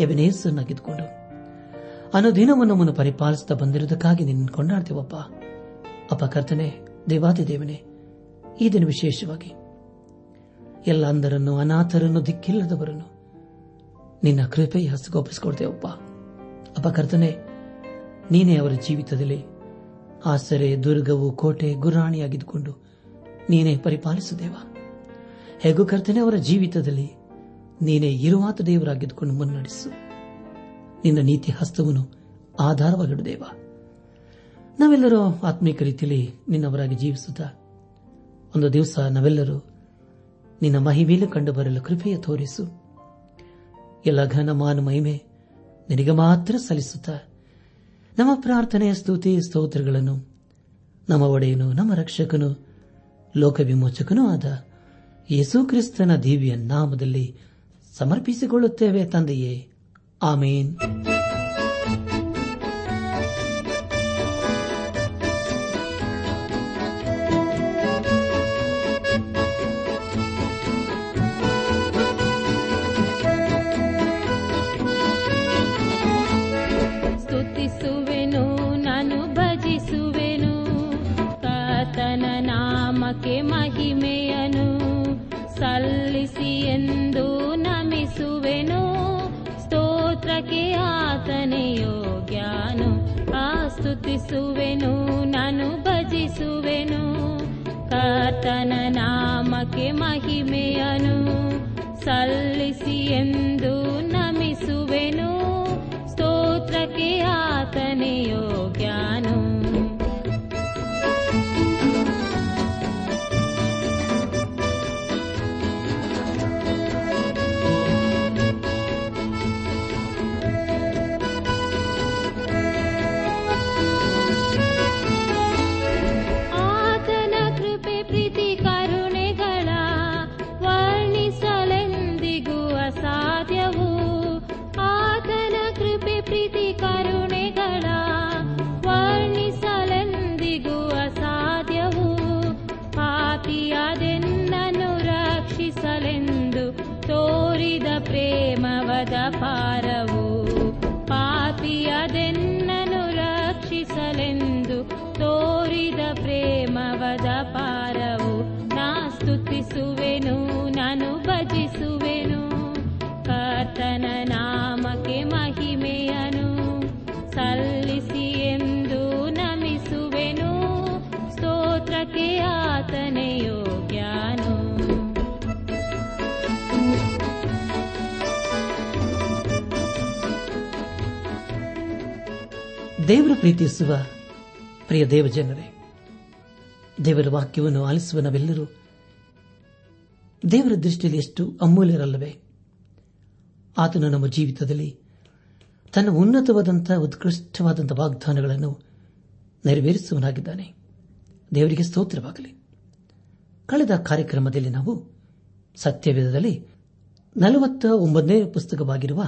ಎಬನೇಸನ್ನಾಗಿದ್ದುಕೊಂಡು ಅನುದಿನವನ್ನು ನಮ್ಮನ್ನು ಪರಿಪಾಲಿಸುತ್ತಾ ಬಂದಿರುವುದಕ್ಕಾಗಿ ನಿನ್ನ ಕೊಂಡಾಡ್ತೇವಪ್ಪ. ಅಪ್ಪ ಕರ್ತನೆ ದೇವಾದಿ ದೇವನೇ ಈ ದಿನ ವಿಶೇಷವಾಗಿ ಎಲ್ಲ ಅಂಧರನ್ನು, ಅನಾಥರನ್ನು, ದಿಕ್ಕಿಲ್ಲದವರನ್ನು ನಿನ್ನ ಕೃಪೆಯ ಹಸ್ತಗೊಪ್ಪಿಸಿಕೊಡ್ತೇವಪ್ಪ ಅಪ್ಪ ಕರ್ತನೆ, ನೀನೇ ಅವರ ಜೀವಿತದಲ್ಲಿ ಆಸರೆ, ದುರ್ಗವು, ಕೋಟೆ, ಗುರಾಣಿಯಾಗಿದ್ದುಕೊಂಡು ನೀನೇ ಪರಿಪಾಲಿಸುದೇವ ಹೇಗೂ ಕರ್ತನೆ, ಅವರ ಜೀವಿತದಲ್ಲಿ ನೀನೇ ಇರುವಾತ ದೇವರಾಗಿದ್ದುಕೊಂಡು ಮುನ್ನಡೆಸು ನಿನ್ನ ನೀತಿ ಹಸ್ತವನ್ನು ಆಧಾರವಾಗಿಡು ದೇವ. ನಾವೆಲ್ಲರೂ ಆತ್ಮೀಕ ರೀತಿಯಲ್ಲಿ ನಿನ್ನವರಾಗಿ ಜೀವಿಸುತ್ತಾ, ಒಂದು ದಿವಸ ನಾವೆಲ್ಲರೂ ನಿನ್ನ ಮಹಿಮೇಲೆ ಕಂಡು ಬರಲು ಕೃಪೆಯ ತೋರಿಸು. ಎಲ್ಲ ಘನ ಮಾನ ಮಹಿಮೆ ನಿನಗೆ ಮಾತ್ರ ಸಲ್ಲಿಸುತ್ತಾ, ನಮ್ಮ ಪ್ರಾರ್ಥನೆಯ ಸ್ತುತಿ ಸ್ತೋತ್ರಗಳನ್ನು ನಮ್ಮ ಒಡೆಯನು, ನಮ್ಮ ರಕ್ಷಕನು, ಲೋಕವಿಮೋಚಕನೂ ಆದ ಯೇಸು ಕ್ರಿಸ್ತನ ದಿವ್ಯ ನಾಮದಲ್ಲಿ ಸಮರ್ಪಿಸಿಕೊಳ್ಳುತ್ತೇವೆ ತಂದೆಯೇ. ಆಮೇನ್. माहि मेयान ದೇವರ ಪ್ರೀತಿಸುವ ಪ್ರಿಯ ದೇವಜನರೇ, ದೇವರ ವಾಕ್ಯವನ್ನು ಆಲಿಸುವ ನಾವೆಲ್ಲರೂ ದೇವರ ದೃಷ್ಟಿಯಲ್ಲಿ ಎಷ್ಟು ಅಮೂಲ್ಯರಲ್ಲವೇ. ಆತನು ನಮ್ಮ ಜೀವಿತದಲ್ಲಿ ತನ್ನ ಉನ್ನತವಾದಂತಹ ಉತ್ಕೃಷ್ಟವಾದಂತಹ ವಾಗ್ದಾನಗಳನ್ನು ನೆರವೇರಿಸುವನಾಗಿದ್ದಾನೆ ದೇವರಿಗೆ ಸ್ತೋತ್ರವಾಗಲಿ. ಕಳೆದ ಕಾರ್ಯಕ್ರಮದಲ್ಲಿ ನಾವು ಸತ್ಯವೇದದಲ್ಲಿ ನಲವತ್ತ ಒಂಬತ್ತನೇ ಪುಸ್ತಕವಾಗಿರುವ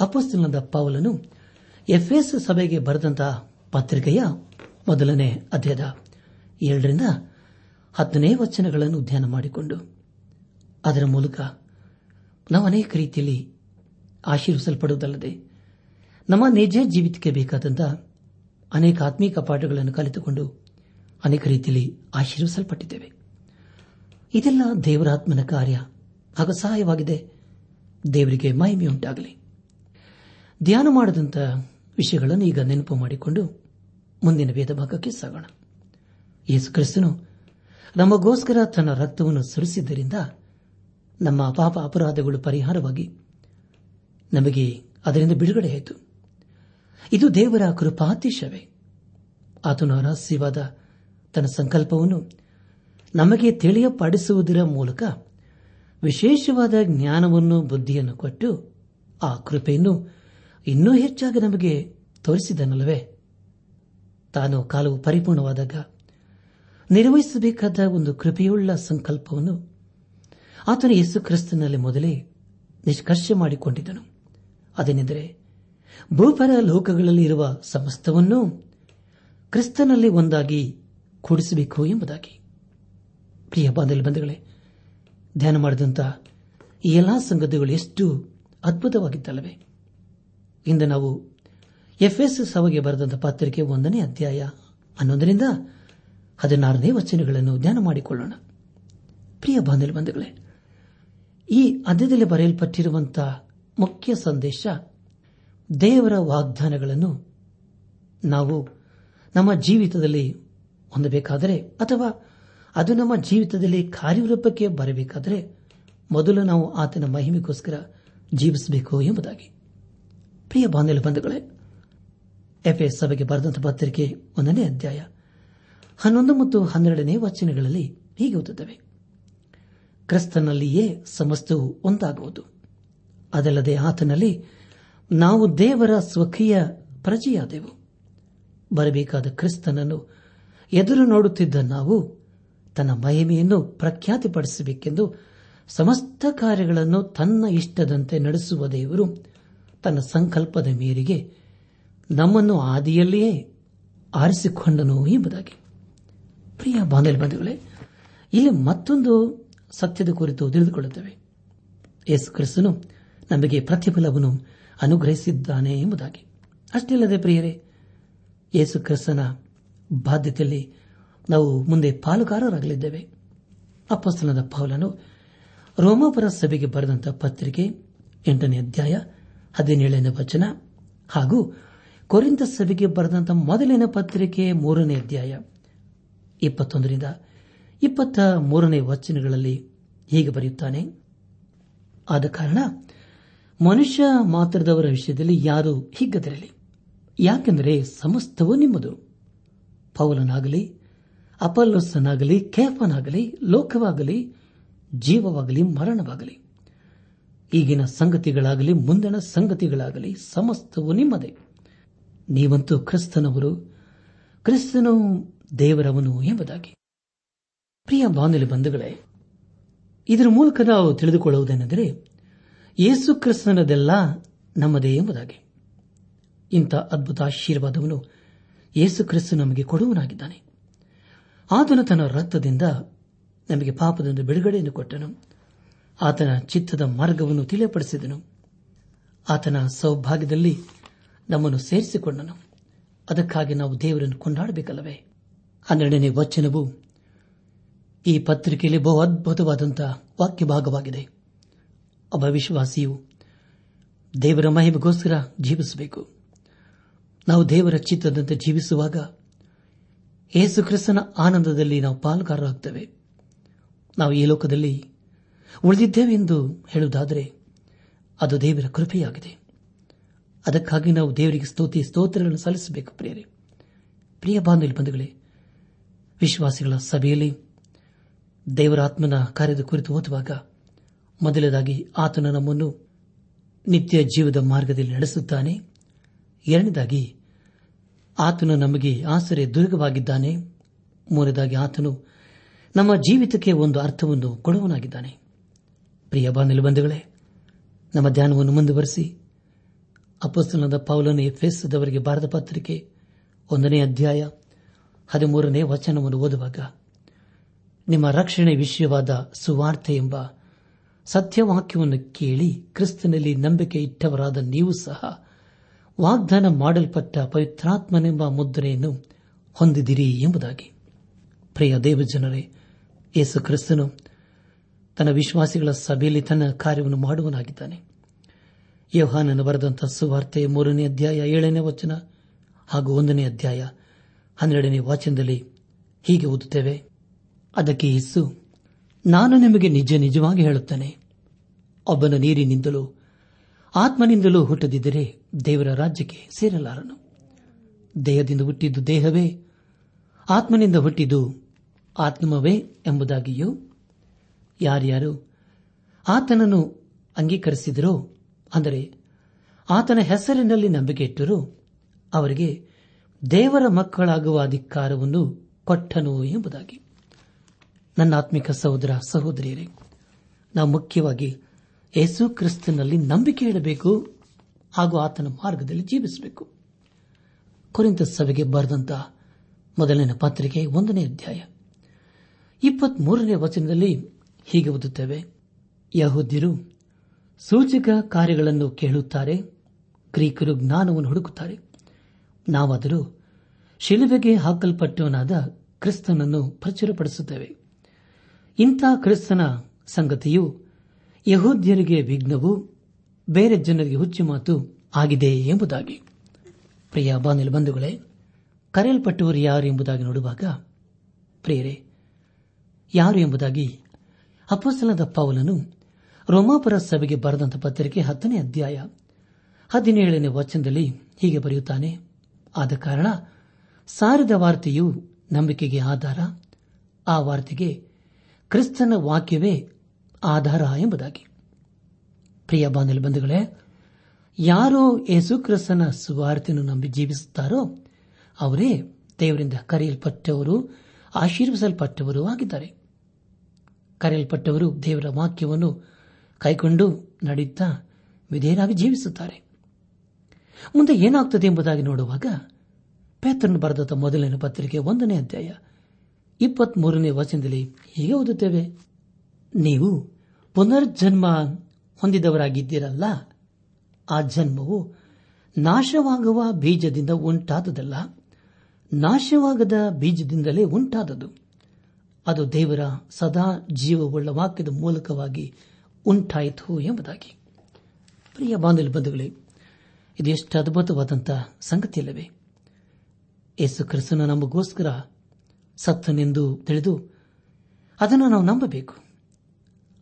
ಅಪಸ್ತನದ ಪೌಲನು ಎಫ್ಎಸ್ ಸಭೆಗೆ ಬರೆದಂತಹ ಪತ್ರಿಕೆಯ ಮೊದಲನೇ ಅಧ್ಯಯದ ಏಳರಿಂದ ಹತ್ತನೇ ವಚನಗಳನ್ನು ಧ್ಯಾನ ಮಾಡಿಕೊಂಡು ಅದರ ಮೂಲಕ ನಾವು ಅನೇಕ ರೀತಿಯಲ್ಲಿ ಆಶೀರ್ವಿಸಲ್ಪಡುವುದಲ್ಲದೆ ನಮ್ಮ ನಿಜ ಜೀವಿತಕ್ಕೆ ಬೇಕಾದಂತಹ ಅನೇಕ ಆತ್ಮೀಕ ಪಾಠಗಳನ್ನು ಕಲಿತುಕೊಂಡು ಅನೇಕ ರೀತಿಯಲ್ಲಿ ಆಶೀರ್ವಿಸಲ್ಪಟ್ಟಿದ್ದೇವೆ. ಇದೆಲ್ಲ ದೇವರಾತ್ಮನ ಕಾರ್ಯ. ಹಾಗೂ ಸಹಾಯವಾಗಿದೆ. ದೇವರಿಗೆ ಮಹಿಮೆಯುಂಟಾಗಲಿ. ಧ್ಯಾನ ಮಾಡಿದಂಥ ವಿಷಯಗಳನ್ನು ಈಗ ನೆನಪು ಮಾಡಿಕೊಂಡು ಮುಂದಿನ ವೇದ ಭಾಗಕ್ಕೆ ಸಾಗೋಣ. ಯೇಸು ಕ್ರಿಸ್ತನು ನಮಗೋಸ್ಕರ ತನ್ನ ರಕ್ತವನ್ನು ಸುರಿಸಿದ್ದರಿಂದ ನಮ್ಮ ಪಾಪ ಅಪರಾಧಗಳು ಪರಿಹಾರವಾಗಿ ನಮಗೆ ಅದರಿಂದ ಬಿಡುಗಡೆಯಾಯಿತು ಇದು ದೇವರ ಕೃಪಾತಿಶವೇ. ಆತನು ರಹಸ್ಯವಾದ ತನ್ನ ಸಂಕಲ್ಪವನ್ನು ನಮಗೆ ತಿಳಿಯಪಡಿಸುವುದರ ಮೂಲಕ ವಿಶೇಷವಾದ ಜ್ಞಾನವನ್ನು, ಬುದ್ಧಿಯನ್ನು ಕೊಟ್ಟು ಆ ಕೃಪೆಯನ್ನು ಇನ್ನೂ ಹೆಚ್ಚಾಗಿ ನಮಗೆ ತೋರಿಸಿದನಲ್ಲವೇ? ತಾನು ಕಾಲವು ಪರಿಪೂರ್ಣವಾದಾಗ ನಿರ್ವಹಿಸಬೇಕಾದ ಒಂದು ಕೃಪೆಯುಳ್ಳ ಸಂಕಲ್ಪವನ್ನು ಆತನು ಯೇಸು ಕ್ರಿಸ್ತನಲ್ಲಿ ಮೊದಲೇ ನಿಷ್ಕರ್ಷ ಮಾಡಿಕೊಂಡಿದ್ದನು. ಅದೇನೆಂದರೆ, ಭೂಪರ ಲೋಕಗಳಲ್ಲಿ ಇರುವ ಸಮಸ್ತವನ್ನೂ ಕ್ರಿಸ್ತನಲ್ಲಿ ಒಂದಾಗಿ ಕೂಡಿಸಬೇಕು ಎಂಬುದಾಗಿ. ಪ್ರಿಯ ಬಾಂಧವ್ಯ ಬಂಧುಗಳೇ, ಧ್ಯಾನ ಮಾಡಿದಂಥ ಈ ಎಲ್ಲಾ ಸಂಗತಿಗಳು ಎಷ್ಟು ಅದ್ಭುತವಾಗಿದ್ದಲ್ಲವೇ ಇಂದು ನಾವು ಎಫ್ಎಸ್ ಸಭೆಗೆ ಬರೆದಂತಹ ಪತ್ರಿಕೆ ಒಂದನೇ ಅಧ್ಯಾಯ ಹನ್ನೊಂದರಿಂದ ಹದಿನಾರನೇ ವಚನಗಳನ್ನು ಧ್ಯಾನ ಮಾಡಿಕೊಳ್ಳೋಣ. ಪ್ರಿಯ ಬಂಧುಗಳೇ, ಈ ಅಧ್ಯದಲ್ಲಿ ಬರೆಯಲ್ಪಟ್ಟಿರುವಂತಹ ಮುಖ್ಯ ಸಂದೇಶ ದೇವರ ವಾಗ್ದಾನಗಳನ್ನು ನಾವು ನಮ್ಮ ಜೀವಿತದಲ್ಲಿ ಹೊಂದಬೇಕಾದರೆ ಅಥವಾ ಅದು ನಮ್ಮ ಜೀವಿತದಲ್ಲಿ ಕಾರ್ಯರೂಪಕ್ಕೆ ಬರಬೇಕಾದರೆ ಮೊದಲು ನಾವು ಆತನ ಮಹಿಮೆಗೋಸ್ಕರ ಜೀವಿಸಬೇಕು ಎಂಬುದಾಗಿ. ಪ್ರಿಯ ಬಾಂಧವ್ಯ ಬಂಧುಗಳೇ, ಎಫ್ಎಸ್ ಸಭೆಗೆ ಬರೆದಂತ ಪತ್ರಿಕೆ ಒಂದನೇ ಅಧ್ಯಾಯ, ಹನ್ನೊಂದು ಮತ್ತು ಹನ್ನೆರಡನೇ ವಚನಗಳಲ್ಲಿ ಹೀಗೆ ಓದುತ್ತವೆ. ಕ್ರಿಸ್ತನಲ್ಲಿಯೇ ಸಮಸ್ತವು ಒಂದಾಗುವುದು. ಅದಲ್ಲದೆ ಆತನಲ್ಲಿ ನಾವು ದೇವರ ಸ್ವಕೀಯ ಪ್ರಜೆಯಾದೆವು. ಬರಬೇಕಾದ ಕ್ರಿಸ್ತನನ್ನು ಎದುರು ನೋಡುತ್ತಿದ್ದ ನಾವು ತನ್ನ ಮಹಿಮೆಯನ್ನು ಪ್ರಖ್ಯಾತಿಪಡಿಸಬೇಕೆಂದು ಸಮಸ್ತ ಕಾರ್ಯಗಳನ್ನು ತನ್ನ ಇಷ್ಟದಂತೆ ನಡೆಸುವ ದೇವರು ತನ್ನ ಸಂಕಲ್ಪದ ಮೇರೆಗೆ ನಮ್ಮನ್ನು ಆದಿಯಲ್ಲಿಯೇ ಆರಿಸಿಕೊಂಡನು ಎಂಬುದಾಗಿ. ಪ್ರಿಯ ಬಾಂಧವ್ಯ ಬಂಧುಗಳೇ, ಇಲ್ಲಿ ಮತ್ತೊಂದು ಸತ್ಯದ ಕುರಿತು ತಿಳಿದುಕೊಳ್ಳುತ್ತೇವೆ. ಯೇಸು ಕ್ರಿಸ್ತನು ನಮಗೆ ಪ್ರತಿಫಲವನ್ನು ಅನುಗ್ರಹಿಸಿದ್ದಾನೆ ಎಂಬುದಾಗಿ. ಅಷ್ಟಿಲ್ಲದೆ ಪ್ರಿಯರೇ, ಯೇಸು ಕ್ರಿಸ್ತನ ಬಾಧ್ಯತೆಯಲ್ಲಿ ನಾವು ಮುಂದೆ ಪಾಲುಗಾರರಾಗಲಿದ್ದೇವೆ. ಅಪ್ಪಸ್ತನದ ಪೌಲನು ರೋಮಾಪುರ ಸಭೆಗೆ ಬರೆದಂತಹ ಪತ್ರಿಕೆ ಎಂಟನೇ ಅಧ್ಯಾಯ ಹದಿನೇಳನೇ ವಚನ ಹಾಗೂ ಕೊರಿಂದ ಸಭೆಗೆ ಬರೆದಂತಹ ಮೊದಲಿನ ಪತ್ರಿಕೆ ಮೂರನೇ ಅಧ್ಯಾಯ ಇಪ್ಪತ್ತೊಂದರಿಂದ ಇಪ್ಪತ್ತ ಮೂರನೇ ವಚನಗಳಲ್ಲಿ ಹೀಗೆ ಬರೆಯುತ್ತಾನೆ. ಆದ ಕಾರಣ ಮನುಷ್ಯ ಮಾತ್ರದವರ ವಿಷಯದಲ್ಲಿ ಯಾರೂ ಹಿಗ್ಗದಿರಲಿ. ಯಾಕೆಂದರೆ ಸಮಸ್ತವೂ ನಿಮ್ಮದು. ಪೌಲನಾಗಲಿ, ಅಪಲ್ಲೋಸನಾಗಲಿ, ಕೇಫನಾಗಲಿ, ಲೋಕವಾಗಲಿ, ಜೀವವಾಗಲಿ, ಮರಣವಾಗಲಿ. ಈಗಿನ ಸಂಗತಿಗಳಾಗಲಿ, ಮುಂದಿನ ಸಂಗತಿಗಳಾಗಲಿ ಸಮಸ್ತವು ನಿಮ್ಮದೇ. ನೀವಂತೂ ಕ್ರಿಸ್ತನವರು, ಕ್ರಿಸ್ತನು ದೇವರವನು ಎಂಬುದಾಗಿ. ಪ್ರಿಯ ಬಾಂಧವ್ಯ ಬಂಧುಗಳೇ, ಇದರ ಮೂಲಕ ನಾವು ತಿಳಿದುಕೊಳ್ಳುವುದೇನೆಂದರೆ, ಯೇಸು ಕ್ರಿಸ್ತನದೆಲ್ಲ ನಮ್ಮದೇ ಎಂಬುದಾಗಿ. ಇಂಥ ಅದ್ಭುತ ಆಶೀರ್ವಾದವನ್ನು ಯೇಸು ಕ್ರಿಸ್ತು ನಮಗೆ ಕೊಡುವನಾಗಿದ್ದಾನೆ ಆತನು ತನ್ನ ರಕ್ತದಿಂದ ನಮಗೆ ಪಾಪದಿಂದ ಬಿಡುಗಡೆಯನ್ನು ಕೊಟ್ಟನು. ಆತನ ಚಿತ್ತದ ಮಾರ್ಗವನ್ನು ತಿಳಿಯಪಡಿಸಿದನು. ಆತನ ಸೌಭಾಗ್ಯದಲ್ಲಿ ನಮ್ಮನ್ನು ಸೇರಿಸಿಕೊಂಡನು. ಅದಕ್ಕಾಗಿ ನಾವು ದೇವರನ್ನು ಕೊಂಡಾಡಬೇಕಲ್ಲವೇ? ಹನ್ನೆರಡನೇ ವಚನವು ಈ ಪತ್ರಿಕೆಯಲ್ಲಿ ಬಹು ಅದ್ಭುತವಾದಂತಹ ವಾಕ್ಯ ಭಾಗವಾಗಿದೆ ಒಬ್ಬ ವಿಶ್ವಾಸಿಯು ದೇವರ ಮಹಿಮೆಗೋಸ್ಕರ ಜೀವಿಸಬೇಕು. ನಾವು ದೇವರ ಚಿತ್ತದಂತೆ ಜೀವಿಸುವಾಗ ಯೇಸುಕ್ರಿಸ್ತನ ಆನಂದದಲ್ಲಿ ನಾವು ಪಾಲುಗಾರರಾಗ್ತೇವೆ. ನಾವು ಈ ಲೋಕದಲ್ಲಿ ಉಳಿದಿದ್ದೇವೆ ಎಂದು ಹೇಳುವುದಾದರೆ ಅದು ದೇವರ ಕೃಪೆಯಾಗಿದೆ. ಅದಕ್ಕಾಗಿ ನಾವು ದೇವರಿಗೆ ಸ್ತೋತಿ, ಸ್ತೋತ್ರಗಳನ್ನು ಸಲ್ಲಿಸಬೇಕು ಪ್ರಿಯರೇ. ಪ್ರಿಯ ಬಾಂಧವ್ಯ ಬಂಧುಗಳೇ, ವಿಶ್ವಾಸಿಗಳ ಸಭೆಯಲ್ಲಿ ದೇವರ ಆತ್ಮನ ಕಾರ್ಯದ ಕುರಿತು ಓದುವಾಗ ಮೊದಲದಾಗಿ ಆತನ ನಮ್ಮನ್ನು ನಿತ್ಯ ಜೀವದ ಮಾರ್ಗದಲ್ಲಿ ನಡೆಸುತ್ತಾನೆ. ಎರಡನೇದಾಗಿ ಆತನು ನಮಗೆ ಆಸರೆ ದುರ್ಗವಾಗಿದ್ದಾನೆ ಮೂರನೇದಾಗಿ ಆತನು ನಮ್ಮ ಜೀವಿತಕ್ಕೆ ಒಂದು ಅರ್ಥವನ್ನು ಕೊಡುವನಾಗಿದ್ದಾನೆ ಪ್ರಿಯ ಬಾಂಧವ್ಯ ನಮ್ಮ ಧ್ಯಾನವನ್ನು ಮುಂದುವರೆಸಿ ಅಪಸ್ತನದ ಪೌಲನು ಎಫ್ಎಸ್ದವರಿಗೆ ಭಾರತ ಪತ್ರಿಕೆ ಒಂದನೇ ಅಧ್ಯಾಯ ಹದಿಮೂರನೇ ವಚನವನ್ನು ಓದುವಾಗ, ನಿಮ್ಮ ರಕ್ಷಣೆ ವಿಷಯವಾದ ಸುವಾರ್ತೆ ಎಂಬ ಸತ್ಯವಾಕ್ಯವನ್ನು ಕೇಳಿ ಕ್ರಿಸ್ತನಲ್ಲಿ ನಂಬಿಕೆ ಇಟ್ಟವರಾದ ನೀವು ಸಹ ವಾಗ್ದಾನ ಮಾಡಲ್ಪಟ್ಟ ಪವಿತ್ರಾತ್ಮನೆಂಬ ಮುದ್ರೆಯನ್ನು ಹೊಂದಿದಿರಿ ಎಂಬುದಾಗಿ. ಪ್ರಿಯ ದೇವಜನರೇ, ಯೇಸು ಕ್ರಿಸ್ತನು ತನ್ನ ವಿಶ್ವಾಸಿಗಳ ಸಭೆಯಲ್ಲಿ ತನ್ನ ಕಾರ್ಯವನ್ನು ಮಾಡುವನಾಗಿದ್ದಾನೆ. ಯೋಹಾನನ್ನು ಬರೆದಂತಹ ಸುವಾರ್ತೆ ಮೂರನೇ ಅಧ್ಯಾಯ ಏಳನೇ ವಚನ ಹಾಗೂ ಒಂದನೇ ಅಧ್ಯಾಯ ಹನ್ನೆರಡನೇ ವಾಚನದಲ್ಲಿ ಹೀಗೆ ಓದುತ್ತೇವೆ. ಅದಕ್ಕೆ ಯಸ್ಸು ನಾನು ನಿಮಗೆ ನಿಜ ನಿಜವಾಗಿ ಹೇಳುತ್ತೇನೆ. ಒಬ್ಬನ ನೀರಿನಿಂದಲೂ ಆತ್ಮನಿಂದಲೂ ಹುಟ್ಟದಿದ್ದರೆ ದೇವರ ರಾಜ್ಯಕ್ಕೆ ಸೇರಲಾರನು. ದೇಹದಿಂದ ಹುಟ್ಟಿದ್ದು ದೇಹವೇ, ಆತ್ಮನಿಂದ ಹುಟ್ಟಿದ್ದು ಆತ್ಮವೇ ಎಂಬುದಾಗಿಯೂ ಯಾರ್ಯಾರು? ಆತನನ್ನು ಅಂಗೀಕರಿಸಿದರೋ? ಅಂದರೆ, ಆತನ ಹೆಸರಿನಲ್ಲಿ ನಂಬಿಕೆ ಇಟ್ಟರು ಅವರಿಗೆ ದೇವರ ಮಕ್ಕಳಾಗುವ ಅಧಿಕಾರವನ್ನು ಕೊಟ್ಟನು ಎಂಬುದಾಗಿ. ನನ್ನ ಆತ್ಮಿಕ ಸಹೋದರ ಸಹೋದರಿಯರೇ, ನಾವು ಮುಖ್ಯವಾಗಿ ಯೇಸು ಕ್ರಿಸ್ತನಲ್ಲಿ ನಂಬಿಕೆ ಇಡಬೇಕು ಹಾಗೂ ಆತನ ಮಾರ್ಗದಲ್ಲಿ ಜೀವಿಸಬೇಕು. ಕುರಿತ ಸಭೆಗೆ ಬರೆದಂತಹ ಮೊದಲನೇ ಪತ್ರಿಕೆ ಒಂದನೇ ಅಧ್ಯಾಯ. ಇಪ್ಪತ್ಮೂರನೇ ವಚನದಲ್ಲಿ ಹೀಗೆ ಓದುತ್ತೇವೆ. ಯಹೋದ್ಯರು ಸೂಚಕ ಕಾರ್ಯಗಳನ್ನು ಕೇಳುತ್ತಾರೆ, ಗ್ರೀಕರು ಜ್ಞಾನವನ್ನು ಹುಡುಕುತ್ತಾರೆ. ನಾವಾದರೂ ಶಿಲುಬೆಗೆ ಹಾಕಲ್ಪಟ್ಟವನಾದ ಕ್ರಿಸ್ತನನ್ನು ಪ್ರಚುರಪಡಿಸುತ್ತೇವೆ. ಇಂಥ ಕ್ರಿಸ್ತನ ಸಂಗತಿಯು ಯಹೋದ್ಯರಿಗೆ ವಿಘ್ನವು ಬೇರೆ ಜನರಿಗೆ ಹುಚ್ಚು ಮಾತು ಆಗಿದೆ ಎಂಬುದಾಗಿ. ಪ್ರಿಯ ಬಾನಿಲ್ ಬಂಧುಗಳೇ, ಕರೆಯಲ್ಪಟ್ಟವರು ಯಾರು ಎಂಬುದಾಗಿ ನೋಡುವಾಗ, ಪ್ರಿಯರೇ, ಯಾರು ಎಂಬುದಾಗಿ ಅಪಸಲದ ಪೌಲನು ರೋಮಾಪುರ ಸಭೆಗೆ ಬರೆದಂತ ಪತ್ರಿಕೆ ಹತ್ತನೇ ಅಧ್ಯಾಯ ಹದಿನೇಳನೇ ವಚನದಲ್ಲಿ ಹೀಗೆ ಬರೆಯುತ್ತಾನೆ. ಆದ ಕಾರಣ ಸಾರಿದ ವಾರ್ತೆಯು ನಂಬಿಕೆಗೆ ಆಧಾರ, ಆ ವಾರ್ತೆಗೆ ಕ್ರಿಸ್ತನ ವಾಕ್ಯವೇ ಆಧಾರ ಎಂಬುದಾಗಿ. ಪ್ರಿಯ ಬಂಧುಗಳೇ, ಯಾರೋ ಯೇಸು ಕ್ರಿಸ್ತನ ಸುವಾರ್ತೆಯನ್ನು ನಂಬಿ ಜೀವಿಸುತ್ತಾರೋ ಅವರೇ ದೇವರಿಂದ ಕರೆಯಲ್ಪಟ್ಟವರು, ಆಶೀರ್ವಿಸಲ್ಪಟ್ಟವರೂ ಆಗಿದ್ದಾರೆ. ಕರೆಯಲ್ಪಟ್ಟವರು ದೇವರ ವಾಕ್ಯವನ್ನು ಕೈಕೊಂಡು ನಡೆಯುತ್ತಾ ವಿಧೇಯರಾಗಿ ಜೀವಿಸುತ್ತಾರೆ. ಮುಂದೆ ಏನಾಗುತ್ತದೆ ಎಂಬುದಾಗಿ ನೋಡುವಾಗ ಪೇತ್ರನ್ ಬರೆದ ಮೊದಲನೇ ಪತ್ರಿಕೆ ಒಂದನೇ ಅಧ್ಯಾಯ ಇಪ್ಪತ್ಮೂರನೇ ವಚನದಲ್ಲಿ ಹೀಗೆ ಓದುತ್ತೇವೆ. ನೀವು ಪುನರ್ಜನ್ಮ ಹೊಂದಿದವರಾಗಿದ್ದೀರಲ್ಲ, ಆ ಜನ್ಮವು ನಾಶವಾಗುವ ಬೀಜದಿಂದ ಉಂಟಾದದಲ್ಲ, ನಾಶವಾಗದ ಬೀಜದಿಂದಲೇ ಉಂಟಾದದು ಅದು ದೇವರ ಸದಾ ಜೀವವುಳ್ಳ ವಾಕ್ಯದ ಮೂಲಕವಾಗಿ ಉಂಟಾಯಿತು ಎಂಬುದಾಗಿ. ಪ್ರಿಯ ಬಾಂಧವ್ಯ ಬಂಧುಗಳೇ, ಇದು ಎಷ್ಟು ಅದ್ಭುತವಾದಂತಹ ಸಂಗತಿಯಲ್ಲವೇ. ಯೇಸು ಕ್ರಿಸ್ತನ ನಮಗೋಸ್ಕರ ಸತ್ತನೆಂದು ತಿಳಿದು ಅದನ್ನು ನಾವು ನಂಬಬೇಕು.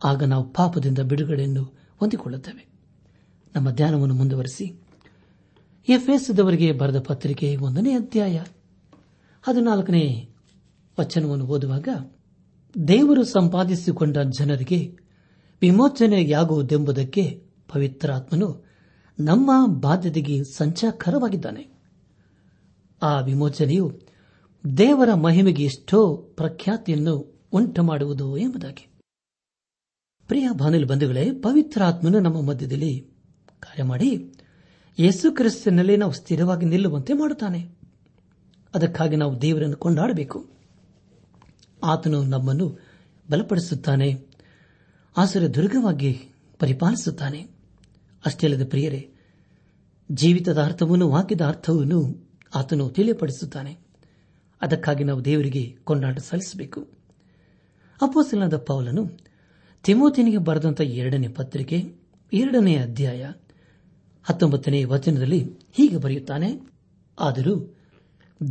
ಆಗ ನಾವು ಪಾಪದಿಂದ ಬಿಡುಗಡೆಯನ್ನು ಹೊಂದಿಕೊಳ್ಳುತ್ತೇವೆ. ನಮ್ಮ ಧ್ಯಾನವನ್ನು ಮುಂದುವರೆಸಿ. ಎಫ್ಎಸ್ದವರಿಗೆ ಬರೆದ ಪತ್ರಿಕೆ ಒಂದನೇ ಅಧ್ಯಾಯ ಹದಿನಾಲ್ಕನೇ ವಚನವನ್ನು ಓದುವಾಗ ದೇವರು ಸಂಪಾದಿಸಿಕೊಂಡ ಜನರಿಗೆ ವಿಮೋಚನೆಯಾಗುವುದೆಂಬುದಕ್ಕೆ ಪವಿತ್ರಾತ್ಮನು ನಮ್ಮ ಬಾಧ್ಯತೆಗೆ ಸಂಚಾಕರವಾಗಿದ್ದಾನೆ ಆ ವಿಮೋಚನೆಯು ದೇವರ ಮಹಿಮೆಗೆ ಎಷ್ಟೋ ಪ್ರಖ್ಯಾತಿಯನ್ನು ಉಂಟು ಮಾಡುವುದು ಎಂಬುದಾಗಿ. ಪ್ರಿಯ ಬಾನಲಿ ಬಂಧುಗಳೇ, ಪವಿತ್ರಾತ್ಮನು ನಮ್ಮ ಮಧ್ಯದಲ್ಲಿ ಕಾರ್ಯ ಮಾಡಿ ಯೇಸು ಕ್ರಿಸ್ತನಲ್ಲಿ ನಾವು ಸ್ಥಿರವಾಗಿ ನಿಲ್ಲುವಂತೆ ಮಾಡುತ್ತಾನೆ. ಅದಕ್ಕಾಗಿ ನಾವು ದೇವರನ್ನು ಕೊಂಡಾಡಬೇಕು. ಆತನು ನಮ್ಮನ್ನು ಬಲಪಡಿಸುತ್ತಾನೆ, ಆಸರ ದುರ್ಗವಾಗಿ ಪರಿಪಾಲಿಸುತ್ತಾನೆ. ಅಷ್ಟೇ ಅಲ್ಲದೆ ಪ್ರಿಯರೇ, ಜೀವಿತದ ಅರ್ಥವನ್ನು ವಾಕ್ಯದ ಅರ್ಥವನ್ನು ಆತನು ತಿಳಿಯಪಡಿಸುತ್ತಾನೆ. ಅದಕ್ಕಾಗಿ ನಾವು ದೇವರಿಗೆ ಕೊಂಡಾಟ ಸಲ್ಲಿಸಬೇಕು. ಅಪೋಸಲದ ಪೌಲನು ತಿಮೋತಿನಿಗೆ ಬರೆದಂತಹ ಎರಡನೇ ಪತ್ರಿಕೆ, ಎರಡನೇ ಅಧ್ಯಾಯ, ಹತ್ತೊಂಬತ್ತನೇ ವಚನದಲ್ಲಿ ಹೀಗೆ ಬರೆಯುತ್ತಾನೆ, ಆದರೂ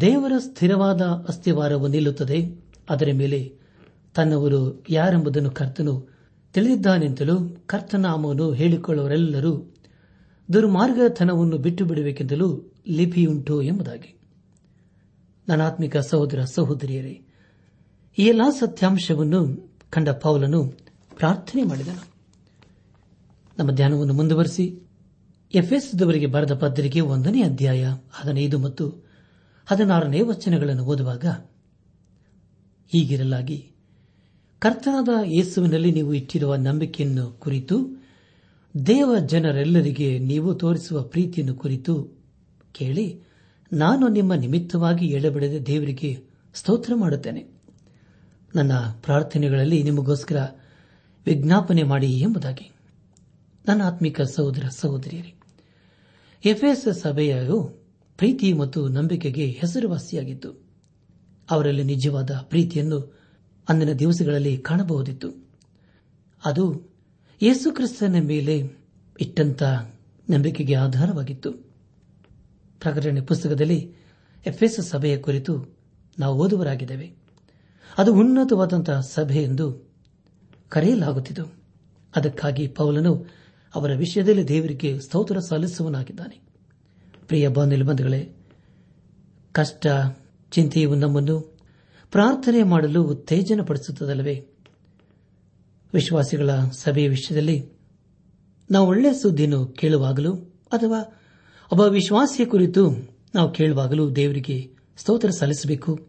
ದೇವರ ಸ್ಥಿರವಾದ ಅಸ್ಥಿವಾರವು ನಿಲ್ಲುತ್ತದೆ. ಅದರ ಮೇಲೆ ತನ್ನವರು ಯಾರೆಂಬುದನ್ನು ಕರ್ತನು ತಿಳಿದಿದ್ದಾನೆಂತಲೂ ಕರ್ತನಾಮವನ್ನು ಹೇಳಿಕೊಳ್ಳುವರೆಲ್ಲರೂ ದುರ್ಮಾರ್ಗತನವನ್ನು ಬಿಟ್ಟು ಬಿಡಬೇಕೆಂದಲೂ ಲಿಪಿಯುಂಟು ಎಂಬುದಾಗಿ. ನನಾತ್ಮಿಕ ಸಹೋದರ ಸಹೋದರಿಯರೇ, ಈ ಎಲ್ಲಾ ಸತ್ಯಾಂಶವನ್ನು ಕಂಡ ಪೌಲನು ಪ್ರಾರ್ಥನೆ ಮಾಡಿದನು. ನಮ್ಮ ಧ್ಯಾನವನ್ನು ಮುಂದುವರೆಸಿ ಎಫ್ಎಸ್ದವರಿಗೆ ಬರೆದ ಪತ್ರಿಕೆ ಒಂದನೇ ಅಧ್ಯಾಯ ಹದಿನೈದು ಮತ್ತು ಹದಿನಾರನೇ ವಚನಗಳನ್ನು ಓದುವಾಗ ಹೀಗಿರಲಾಗಿ. ಕರ್ತನಾದ ಯೇಸುವಿನಲ್ಲಿ ನೀವು ಇಟ್ಟಿರುವ ನಂಬಿಕೆಯನ್ನು ಕುರಿತು, ದೇವ ಜನರೆಲ್ಲರಿಗೆ ನೀವು ತೋರಿಸುವ ಪ್ರೀತಿಯನ್ನು ಕುರಿತು ಕೇಳಿ, ನಾನು ನಿಮ್ಮ ನಿಮಿತ್ತವಾಗಿ ಎಳೆಬಿಡದೆ ದೇವರಿಗೆ ಸ್ತೋತ್ರ ಮಾಡುತ್ತೇನೆ. ನನ್ನ ಪ್ರಾರ್ಥನೆಗಳಲ್ಲಿ ನಿಮಗೋಸ್ಕರ ವಿಜ್ಞಾಪನೆ ಮಾಡಿ ಎಂಬುದಾಗಿ. ನನ್ನ ಆತ್ಮಿಕ ಸಹೋದರ ಸಹೋದರಿಯರೇ ಎಫ್ಎಸ್ ಸಭೆಯು ಪ್ರೀತಿ ಮತ್ತು ನಂಬಿಕೆಗೆ ಹೆಸರುವಾಸಿಯಾಗಿತ್ತು. ಅವರಲ್ಲಿ ನಿಜವಾದ ಪ್ರೀತಿಯನ್ನು ಅಂದಿನ ದಿವಸಗಳಲ್ಲಿ ಕಾಣಬಹುದಿತ್ತು. ಅದು ಯೇಸುಕ್ರಿಸ್ತನ ಮೇಲೆ ಇಟ್ಟಂತ ನಂಬಿಕೆಗೆ ಆಧಾರವಾಗಿತ್ತು. ಪ್ರಕಟಣೆ ಪುಸ್ತಕದಲ್ಲಿ ಎಫ್ಎಸ್ ಸಭೆಯ ಕುರಿತು ನಾವು ಓದುವರಾಗಿದ್ದೇವೆ. ಅದು ಉನ್ನತವಾದಂತಹ ಸಭೆ ಎಂದು ಕರೆಯಲಾಗುತ್ತಿತ್ತು. ಅದಕ್ಕಾಗಿ ಪೌಲನು ಅವರ ವಿಷಯದಲ್ಲಿ ದೇವರಿಗೆ ಸ್ತೋತ್ರ ಸಲ್ಲಿಸುವನಾಗಿದ್ದಾನೆ ಪ್ರಿಯ ಬಂಧುಗಳೇ, ಕಷ್ಟ ಚಿಂತೆಯು ನಮ್ಮನ್ನು ಪ್ರಾರ್ಥನೆ ಮಾಡಲು ಉತ್ತೇಜನಪಡಿಸುತ್ತದಲ್ಲವೇ? ವಿಶ್ವಾಸಿಗಳ ಸಭೆಯ ವಿಷಯದಲ್ಲಿ ನಾವು ಒಳ್ಳೆಯ ಸುದ್ದಿಯನ್ನು ಕೇಳುವಾಗಲೂ ಅಥವಾ ಒಬ್ಬ ವಿಶ್ವಾಸಿಯ ಕುರಿತು ನಾವು ಕೇಳುವಾಗಲೂ ದೇವರಿಗೆ ಸ್ತೋತ್ರ ಸಲ್ಲಿಸಬೇಕು.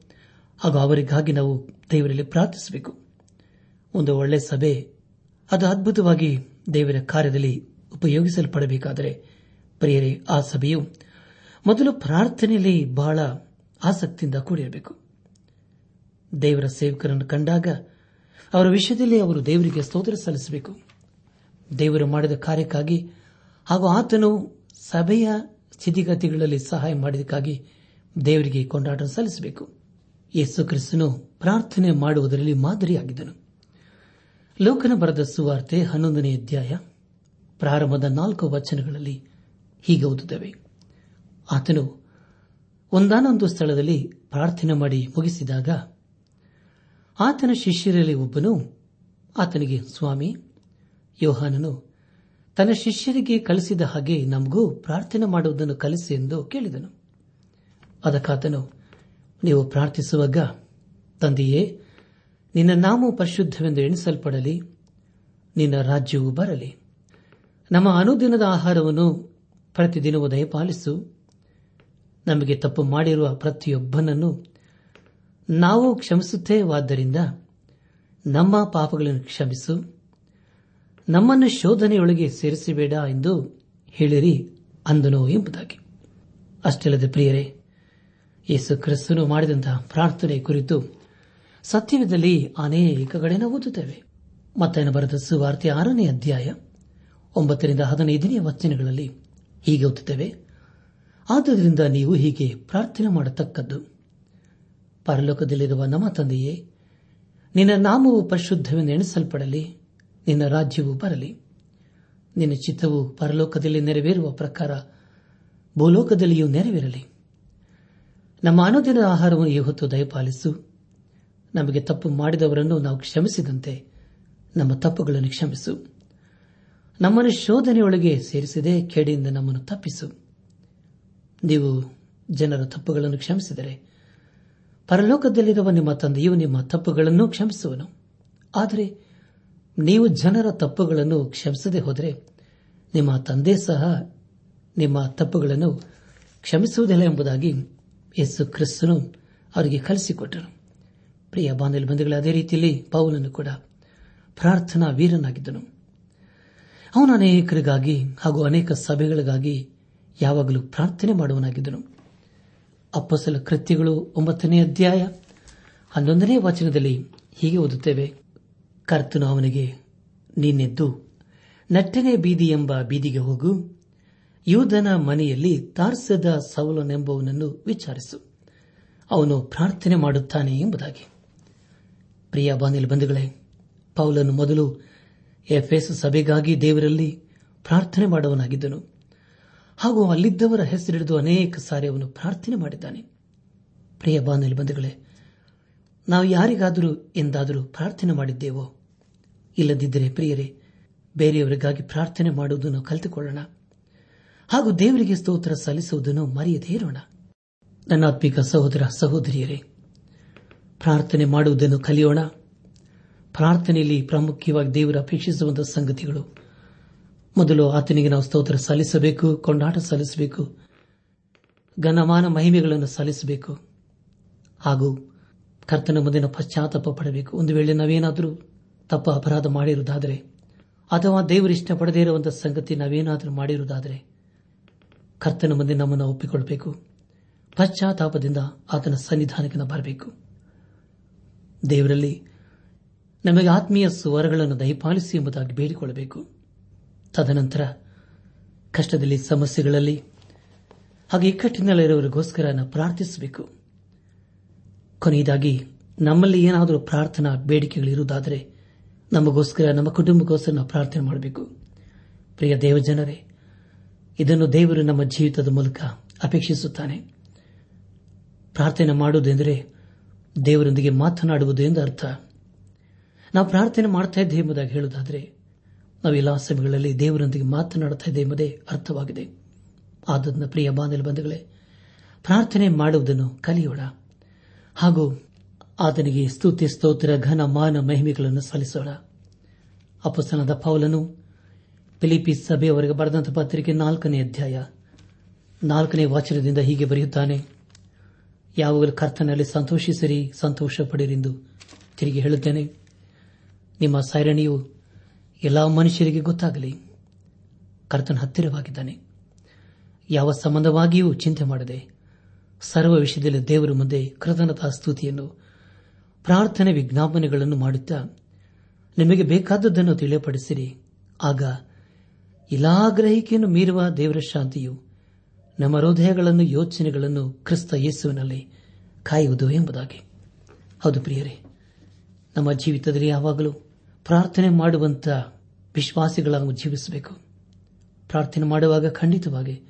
ಹಾಗೂ ಅವರಿಗಾಗಿ ನಾವು ದೇವರಲ್ಲಿ ಪ್ರಾರ್ಥಿಸಬೇಕು. ಒಂದು ಒಳ್ಳೆಯ ಸಭೆ ಅದು ಅದ್ಭುತವಾಗಿ ದೇವರ ಕಾರ್ಯದಲ್ಲಿ ಉಪಯೋಗಿಸಲ್ಪಡಬೇಕಾದರೆ ಪ್ರಿಯರೇ, ಆ ಸಭೆಯು ಮೊದಲು ಪ್ರಾರ್ಥನೆಯಲ್ಲಿ ಬಹಳ ಆಸಕ್ತಿಯಿಂದ ಕೂಡಿರಬೇಕು. ದೇವರ ಸೇವಕರನ್ನು ಕಂಡಾಗ ಅವರ ವಿಷಯದಲ್ಲಿ ಅವರು ದೇವರಿಗೆ ಸ್ತೋತ್ರ ಸಲ್ಲಿಸಬೇಕು. ದೇವರು ಮಾಡಿದ ಕಾರ್ಯಕ್ಕಾಗಿ ಹಾಗೂ ಆತನು ಸಭೆಯ ಸ್ಥಿತಿಗತಿಗಳಲ್ಲಿ ಸಹಾಯ ಮಾಡಿದಕ್ಕಾಗಿ ದೇವರಿಗೆ ಕೊಂಡಾಟ ಸಲ್ಲಿಸಬೇಕು. ಯೇಸು ಕ್ರಿಸ್ತನು ಪ್ರಾರ್ಥನೆ ಮಾಡುವುದರಲ್ಲಿ ಮಾದರಿಯಾಗಿದ್ದನು. ಲೋಕನ ಬರೆದ ಸುವಾರ್ತೆ ಹನ್ನೊಂದನೇ ಅಧ್ಯಾಯ ಪ್ರಾರಂಭದ ನಾಲ್ಕು ವಚನಗಳಲ್ಲಿ ಹೀಗೆ ಓದುತ್ತವೆ. ಆತನು ಒಂದಾನೊಂದು ಸ್ಥಳದಲ್ಲಿ ಪ್ರಾರ್ಥನೆ ಮಾಡಿ ಮುಗಿಸಿದಾಗ ಆತನ ಶಿಷ್ಯರಲ್ಲಿ ಒಬ್ಬನು ಆತನಿಗೆ, ಸ್ವಾಮಿ, ಯೋಹಾನನು ತನ್ನ ಶಿಷ್ಯರಿಗೆ ಕಲಿಸಿದ ಹಾಗೆ ನಮಗೂ ಪ್ರಾರ್ಥನೆ ಮಾಡುವುದನ್ನು ಕಲಿಸಿ ಎಂದು ಕೇಳಿದನು. ಅದಕ್ಕಾತನು, ನೀವು ಪ್ರಾರ್ಥಿಸುವಾಗ ತಂದೆಯೇ, ನಿನ್ನ ನಾಮವು ಪರಿಶುದ್ಧವೆಂದು ಎಣಿಸಲ್ಪಡಲಿ, ನಿನ್ನ ರಾಜ್ಯವು ಬರಲಿ. ನಮ್ಮ ಅನುದಿನದ ಆಹಾರವನ್ನು ಪ್ರತಿದಿನವೂ ದಯಪಾಲಿಸು. ನಮಗೆ ತಪ್ಪು ಮಾಡಿರುವ ಪ್ರತಿಯೊಬ್ಬನನ್ನು ನಾವು ಕ್ಷಮಿಸುತ್ತೇವಾದ್ದರಿಂದ ನಮ್ಮ ಪಾಪಗಳನ್ನು ಕ್ಷಮಿಸು, ನಮ್ಮನ್ನು ಶೋಧನೆಯೊಳಗೆ ಸೇರಿಸಬೇಡ ಎಂದು ಹೇಳಿರಿ ಅಂದನು ಎಂಬುದಾಗಿ. ಅಷ್ಟಲ್ಲದೆ ಪ್ರಿಯರೇ, ಯೇಸು ಕ್ರಿಸ್ತನು ಮಾಡಿದಂತಹ ಪ್ರಾರ್ಥನೆ ಕುರಿತು ಸತ್ಯವಿದ್ದಲ್ಲಿ ಅನೇಕ ಕಡೆನ ಓದುತ್ತೇವೆ. ಮತ್ತೇನು ಬರೆದ ಸುವಾರ್ತೆ ಆರನೇ ಅಧ್ಯಾಯ ಒಂಬತ್ತರಿಂದ ಹದಿನೈದನೇ ವಚನಗಳಲ್ಲಿ ಹೀಗೆ ಓದುತ್ತೇವೆ ಆದ್ದರಿಂದ ನೀವು ಹೀಗೆ ಪ್ರಾರ್ಥನೆ ಮಾಡತಕ್ಕದ್ದು. ಪರಲೋಕದಲ್ಲಿರುವ ನಮ್ಮ ತಂದೆಯೇ, ನಿನ್ನ ನಾಮವು ಪರಿಶುದ್ಧವೆಂದು ಎಣಿಸಲ್ಪಡಲಿ, ನಿನ್ನ ರಾಜ್ಯವು ಬರಲಿ. ನಿನ್ನ ಚಿತ್ತವು ಪರಲೋಕದಲ್ಲಿ ನೆರವೇರುವ ಪ್ರಕಾರ ಭೂಲೋಕದಲ್ಲಿಯೂ ನೆರವೇರಲಿ. ನಮ್ಮ ಅನುದಿನ ಆಹಾರವನ್ನು ಈ ಹೊತ್ತು ದಯಪಾಲಿಸು. ನಮಗೆ ತಪ್ಪು ಮಾಡಿದವರನ್ನು ನಾವು ಕ್ಷಮಿಸಿದಂತೆ ನಮ್ಮ ತಪ್ಪುಗಳನ್ನು ಕ್ಷಮಿಸು. ನಮ್ಮನ್ನು ಶೋಧನೆಯೊಳಗೆ ಸೇರಿಸಿದೆ ಕೆಡೆಯಿಂದ ನಮ್ಮನ್ನು ತಪ್ಪಿಸು. ನೀವು ಜನರ ತಪ್ಪುಗಳನ್ನು ಕ್ಷಮಿಸಿದರೆ ಪರಲೋಕದಲ್ಲಿರುವ ನಿಮ್ಮ ತಂದೆಯು ನಿಮ್ಮ ತಪ್ಪುಗಳನ್ನು ಕ್ಷಮಿಸುವನು. ಆದರೆ ನೀವು ಜನರ ತಪ್ಪುಗಳನ್ನು ಕ್ಷಮಿಸದೆ ಹೋದರೆ ನಿಮ್ಮ ತಂದೆ ಸಹ ನಿಮ್ಮ ತಪ್ಪುಗಳನ್ನು ಕ್ಷಮಿಸುವುದಿಲ್ಲ ಎಂಬುದಾಗಿ ಯೇಸು ಕ್ರಿಸ್ತನು ಅವರಿಗೆ ಕಲಿಸಿಕೊಟ್ಟನು. ಪ್ರಿಯ ಬಾಂಧವ್ಯ ಬಂಧುಗಳ, ಅದೇ ರೀತಿಯಲ್ಲಿ ಪೌಲನ್ನು ಕೂಡ ಪ್ರಾರ್ಥನಾ ವೀರನಾಗಿದ್ದನು ಅವನು ಅನೇಕರಿಗಾಗಿ ಹಾಗೂ ಅನೇಕ ಸಭೆಗಳಿಗಾಗಿ ಯಾವಾಗಲೂ ಪ್ರಾರ್ಥನೆ ಮಾಡುವನಾಗಿದ್ದನು. ಅಪ್ಪಸಲ ಕೃತ್ಯಗಳು ಒಂಬತ್ತನೇ ಅಧ್ಯಾಯ ಹನ್ನೊಂದನೇ ವಚನದಲ್ಲಿ ಹೀಗೆ ಓದುತ್ತೇವೆ. ಕರ್ತನು ಅವನಿಗೆ ನಿನ್ನೆದ್ದು ನಟ್ಟನೆ ಬೀದಿ ಎಂಬ ಬೀದಿಗೆ ಹೋಗು. ಯೂದನ ಮನೆಯಲ್ಲಿ ತಾರ್ಸದ ಸವಲನೆಂಬವನನ್ನು ವಿಚಾರಿಸು. ಅವನು ಪ್ರಾರ್ಥನೆ ಮಾಡುತ್ತಾನೆ ಎಂಬುದಾಗಿ. ಪ್ರಿಯ ಬಾನಿಲ್ ಬಂಧುಗಳೇ, ಪೌಲನು ಮೊದಲು ಎಫ್ಎಸ್ ಸಭೆಗಾಗಿ ದೇವರಲ್ಲಿ ಪ್ರಾರ್ಥನೆ ಮಾಡುವನಾಗಿದ್ದನು. ಹಾಗೂ ಅಲ್ಲಿದ್ದವರ ಹೆಸರಿಡಿದು ಅನೇಕ ಸಾರಿ ಅವನು ಪ್ರಾರ್ಥನೆ ಮಾಡಿದ್ದಾನೆ. ಪ್ರಿಯ ಬಾನಲಿ ಬಂಧುಗಳೇ, ನಾವು ಯಾರಿಗಾದರೂ ಎಂದಾದರೂ ಪ್ರಾರ್ಥನೆ ಮಾಡಿದ್ದೇವೋ? ಇಲ್ಲದಿದ್ದರೆ ಪ್ರಿಯರೇ, ಬೇರೆಯವರಿಗಾಗಿ ಪ್ರಾರ್ಥನೆ ಮಾಡುವುದನ್ನು ಕಲಿತುಕೊಳ್ಳೋಣ. ಹಾಗೂ ದೇವರಿಗೆ ಸ್ತೋತ್ರ ಸಲ್ಲಿಸುವುದನ್ನು ಮರೆಯದೇ ಇರೋಣ. ನನ್ನಾತ್ಮಿಕ ಸಹೋದರ ಸಹೋದರಿಯರೇ, ಪ್ರಾರ್ಥನೆ ಮಾಡುವುದನ್ನು ಕಲಿಯೋಣ. ಪ್ರಾರ್ಥನೆಯಲ್ಲಿ ಪ್ರಾಮುಖ್ಯವಾಗಿ ದೇವರ ಅಪೇಕ್ಷಿಸುವಂತಹ ಸಂಗತಿಗಳು ಮೊದಲು ಆತನಿಗೆ ನಾವು ಸ್ತೋತ್ರ ಸಲ್ಲಿಸಬೇಕು, ಕೊಂಡಾಟ ಸಲ್ಲಿಸಬೇಕು, ಘನಮಾನ ಮಹಿಮೆಗಳನ್ನು ಸಲ್ಲಿಸಬೇಕು. ಹಾಗೂ ಕರ್ತನ ಮುಂದಿನ ಪಶ್ಚಾತ್ತಾಪ ಪಡಬೇಕು. ಒಂದು ವೇಳೆ ನಾವೇನಾದರೂ ತಪ್ಪ ಅಪರಾಧ ಮಾಡಿರುವುದಾದರೆ, ಅಥವಾ ದೇವರು ಇಷ್ಟಪಡದೇ ಇರುವಂತಹ ಸಂಗತಿ ನಾವೇನಾದರೂ ಮಾಡಿರುವುದಾದರೆ, ಕರ್ತನ ಮುಂದೆ ನಮ್ಮನ್ನು ಒಪ್ಪಿಕೊಳ್ಳಬೇಕು ಪಶ್ಚಾತ್ತಾಪದಿಂದ ಆತನ ಸನ್ನಿಧಾನಕ್ಕೆ ಬರಬೇಕು. ದೇವರಲ್ಲಿ ನಮಗೆ ಆತ್ಮೀಯ ಸ್ವರಗಳನ್ನು ದಯಪಾಲಿಸಿ ಎಂಬುದಾಗಿ ಬೇಡಿಕೊಳ್ಳಬೇಕು. ತದನಂತರ ಕಷ್ಟದಲ್ಲಿ, ಸಮಸ್ಯೆಗಳಲ್ಲಿ, ಹಾಗೆ ಇಕ್ಕಟ್ಟಿನಲ್ಲಿರುವವರಿಗೋಸ್ಕರ ಪ್ರಾರ್ಥಿಸಬೇಕು. ಕೊನೆಯದಾಗಿ, ನಮ್ಮಲ್ಲಿ ಏನಾದರೂ ಪ್ರಾರ್ಥನಾ ಬೇಡಿಕೆಗಳಿರುವುದಾದರೆ ನಮಗೋಸ್ಕರ, ನಮ್ಮ ಕುಟುಂಬಕ್ಕೋಸ್ಕರ ನಾವು ಪ್ರಾರ್ಥನೆ ಮಾಡಬೇಕು. ಪ್ರಿಯ ದೇವಜನರೇ, ಇದನ್ನು ದೇವರು ನಮ್ಮ ಜೀವಿತದ ಮೂಲಕ ಅಪೇಕ್ಷಿಸುತ್ತಾನೆ. ಪ್ರಾರ್ಥನೆ ಮಾಡುವುದೆಂದರೆ ದೇವರೊಂದಿಗೆ ಮಾತನಾಡುವುದು ಎಂದು ಅರ್ಥ. ನಾವು ಪ್ರಾರ್ಥನೆ ಮಾಡ್ತಾ ಎಂಬುದಾಗಿ ಹೇಳುವುದಾದರೆ ನಾವು ಎಲ್ಲಾ ಸಮಯಗಳಲ್ಲಿ ದೇವರೊಂದಿಗೆ ಮಾತನಾಡುತ್ತಾ ಇದೆ ಎಂಬುದೇ ಅರ್ಥವಾಗಿದೆ. ಆದ್ದರಿಂದ ಪ್ರಿಯ ಬಾಂಧವ ಬಂಧುಗಳೇ, ಪ್ರಾರ್ಥನೆ ಮಾಡುವುದನ್ನು ಕಲಿಯೋಣ. ಹಾಗೂ ಆತನಿಗೆ ಸ್ತುತಿ, ಸ್ತೋತ್ರ, ಘನ, ಮಾನ, ಮಹಿಮೆಗಳನ್ನು ಸಲ್ಲಿಸೋಣ. ಅಪಸನದ ಪೌಲನು ಫಿಲಿಪಿ ಸಭೆಯವರೆಗೆ ಬರೆದಂತಹ ಪತ್ರಿಕೆ ನಾಲ್ಕನೇ ಅಧ್ಯಾಯ. ನಾಲ್ಕನೇ ವಾಚನದಿಂದ ಹೀಗೆ ಬರೆಯುತ್ತಾನೆ, ಯಾವಾಗಲೂ ಕರ್ತನಲ್ಲಿ ಸಂತೋಷಿಸಿರಿ ಸಂತೋಷ ಪಡಿರೆಂದು ತಿರುಗಿ ಹೇಳುತ್ತೇನೆ. ನಿಮ್ಮ ಸೈರಣಿಯು ಎಲ್ಲಾ ಮನುಷ್ಯರಿಗೆ ಗೊತ್ತಾಗಲಿ. ಕರ್ತನ ಹತ್ತಿರವಾಗಿದ್ದಾನೆ. ಯಾವ ಸಂಬಂಧವಾಗಿಯೂ ಚಿಂತೆ ಮಾಡದೆ ಸರ್ವ ವಿಷಯದಲ್ಲಿ ದೇವರ ಮುಂದೆ ಕೃತಜ್ಞತಾ ಸ್ತುತಿಯನ್ನು, ಪ್ರಾರ್ಥನೆ ವಿಜ್ಞಾಪನೆಗಳನ್ನು ಮಾಡುತ್ತಾ ನಿಮಗೆ ಬೇಕಾದದ್ದನ್ನು ತಿಳಿಯಪಡಿಸಿರಿ. ಆಗ ಎಲ್ಲಾ ಗ್ರಹಿಕೆಯನ್ನು ಮೀರುವ ದೇವರ ಶಾಂತಿಯು ನಮ್ಮ ಹೃದಯಗಳನ್ನು, ಯೋಚನೆಗಳನ್ನು ಕ್ರಿಸ್ತ ಯೇಸುವಿನಲ್ಲಿ ಕಾಯುವುದು ಎಂಬುದಾಗಿ. ಹೌದು ಪ್ರಿಯರೇ, ನಮ್ಮ ಜೀವಿತದಲ್ಲಿ ಯಾವಾಗಲೂ ಪ್ರಾರ್ಥನೆ ಮಾಡುವಂತ ವಿಶ್ವಾಸಿಗಳನ್ನು ಜೀವಿಸಬೇಕು. ಪ್ರಾರ್ಥನೆ ಮಾಡುವಾಗ ಖಂಡಿತವಾಗಿ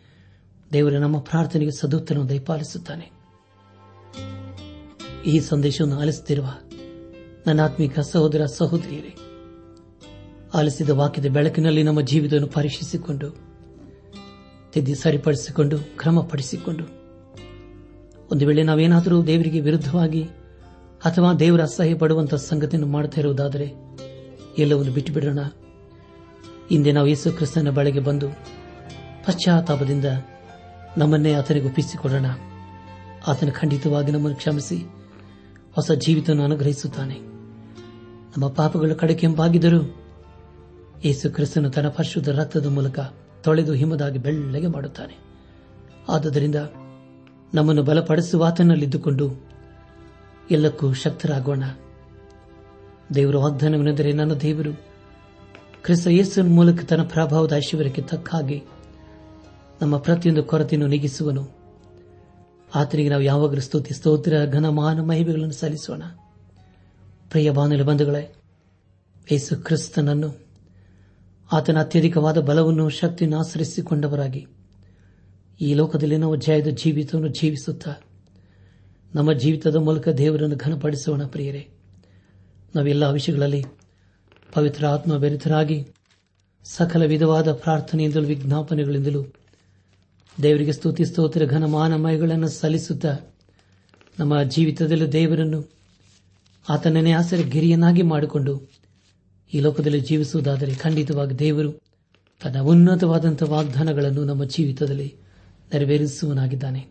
ದೇವರು ನಮ್ಮ ಪ್ರಾರ್ಥನೆಗೆ ಸದುತ್ತರವನ್ನು ದಯಪಾಲಿಸುತ್ತಾನೆ. ಈ ಸಂದೇಶವನ್ನು ಆಲಿಸುತ್ತಿರುವ ನನ್ನ ಆತ್ಮಿಕ ಸಹೋದರ ಸಹೋದರಿಯರೇ, ಆಲಿಸಿದ ವಾಕ್ಯದ ಬೆಳಕಿನಲ್ಲಿ ನಮ್ಮ ಜೀವಿತವನ್ನು ಪರೀಕ್ಷಿಸಿಕೊಂಡು, ತಿದ್ದಿ ಸರಿಪಡಿಸಿಕೊಂಡು, ಕ್ರಮಪಡಿಸಿಕೊಂಡು, ಒಂದು ವೇಳೆ ನಾವೇನಾದರೂ ದೇವರಿಗೆ ವಿರುದ್ಧವಾಗಿ ಅಥವಾ ದೇವರ ಅಸಹ್ಯ ಪಡುವಂತಹ ಸಂಗತಿಯನ್ನು ಮಾಡ್ತಾ ಇರುವುದಾದರೆ ಎಲ್ಲವನ್ನು ಬಿಟ್ಟು ಬಿಡೋಣ ಹಿಂದೆ ನಾವು ಯೇಸು ಕ್ರಿಸ್ತನ ಬಳಿಗೆ ಬಂದು ಪಶ್ಚಾತ್ತಾಪದಿಂದ ನಮ್ಮನ್ನೇ ಆತನಿಗೆ ಒಪ್ಪಿಸಿಕೊಡೋಣ ಆತನ ಖಂಡಿತವಾಗಿ ನಮ್ಮನ್ನು ಕ್ಷಮಿಸಿ. ಹೊಸ ಜೀವಿತವನ್ನು ಅನುಗ್ರಹಿಸುತ್ತಾನೆ. ನಮ್ಮ ಪಾಪಗಳು ಕಡಕೆಂಪಾಗಿದ್ದರೂ ಯೇಸು ಕ್ರಿಸ್ತನು ತನ್ನ ಪರಿಶುದ್ಧ ರಕ್ತದ ಮೂಲಕ ತೊಳೆದು ಹಿಮದಾಗಿ ಬೆಳ್ಳಗೆ ಮಾಡುತ್ತಾನೆ. ಆದುದರಿಂದ ನಮ್ಮನ್ನು ಬಲಪಡಿಸುವ ಆತನಲ್ಲಿದ್ದುಕೊಂಡು ಎಲ್ಲಕ್ಕೂ ಶಕ್ತರಾಗೋಣ. ದೇವರು ವಾಗ್ದಾನವೆಂದರೆ ನನ್ನ ದೇವರು. ಕ್ರಿಸ್ತ ಯೇಸುವಿನ ಮೂಲಕ ತನ್ನ ಪ್ರಭಾವದ ಐಶ್ವರ್ಯಕ್ಕೆ ತಕ್ಕ ಹಾಗೆ ನಮ್ಮ ಪ್ರತಿಯೊಂದು ಕೊರತೆಯನ್ನು ನೀಗಿಸುವನು. ಆತನಿಗೆ ನಾವು ಯಾವಾಗಲೂ ಸ್ತುತಿ, ಸ್ತೋತ್ರ ಘನಮಾನ ಮಹಿಮೆಗಳನ್ನು ಸಲ್ಲಿಸೋಣ. ಪ್ರಿಯ ಬಾನುಲಿ ಬಂಧುಗಳೇ, ಯೇಸು ಕ್ರಿಸ್ತನನ್ನು ಆತನ ಅತ್ಯಧಿಕವಾದ ಬಲವನ್ನು, ಶಕ್ತಿಯನ್ನು ಆಚರಿಸಿಕೊಂಡವರಾಗಿ ಈ ಲೋಕದಲ್ಲಿ ನಾವು ಜಯದ ಜೀವಿತವನ್ನು ಜೀವಿಸುತ್ತಾ ನಮ್ಮ ಜೀವಿತದ ಮೂಲಕ ದೇವರನ್ನು ಘನಪಡಿಸೋಣ ಪ್ರಿಯರೇ. ನಾವೆಲ್ಲ ವಿಷಯಗಳಲ್ಲಿ ಪವಿತ್ರ ಆತ್ಮ ಸಕಲ ವಿಧವಾದ ಪ್ರಾರ್ಥನೆಯಿಂದಲೂ ವಿಜ್ಞಾಪನೆಗಳಿಂದಲೂ ದೇವರಿಗೆ ಸ್ತುತಿ, ಸ್ತೋತ್ರ ಘನಮಾನಮಯಗಳನ್ನು ಸಲ್ಲಿಸುತ್ತಾ ನಮ್ಮ ಜೀವಿತದಲ್ಲಿ ದೇವರನ್ನು ಆತನನ್ನೇ ಆಸರೆ ಗಿರಿಯನ್ನಾಗಿ ಮಾಡಿಕೊಂಡು ಈ ಲೋಕದಲ್ಲಿ ಜೀವಿಸುವುದಾದರೆ ಖಂಡಿತವಾಗಿ ದೇವರು ತನ್ನ ಉನ್ನತವಾದಂಥ ವಾಗ್ದಾನಗಳನ್ನು ನಮ್ಮ ಜೀವಿತದಲ್ಲಿ ನೆರವೇರಿಸುವನಾಗಿದ್ದಾನೆ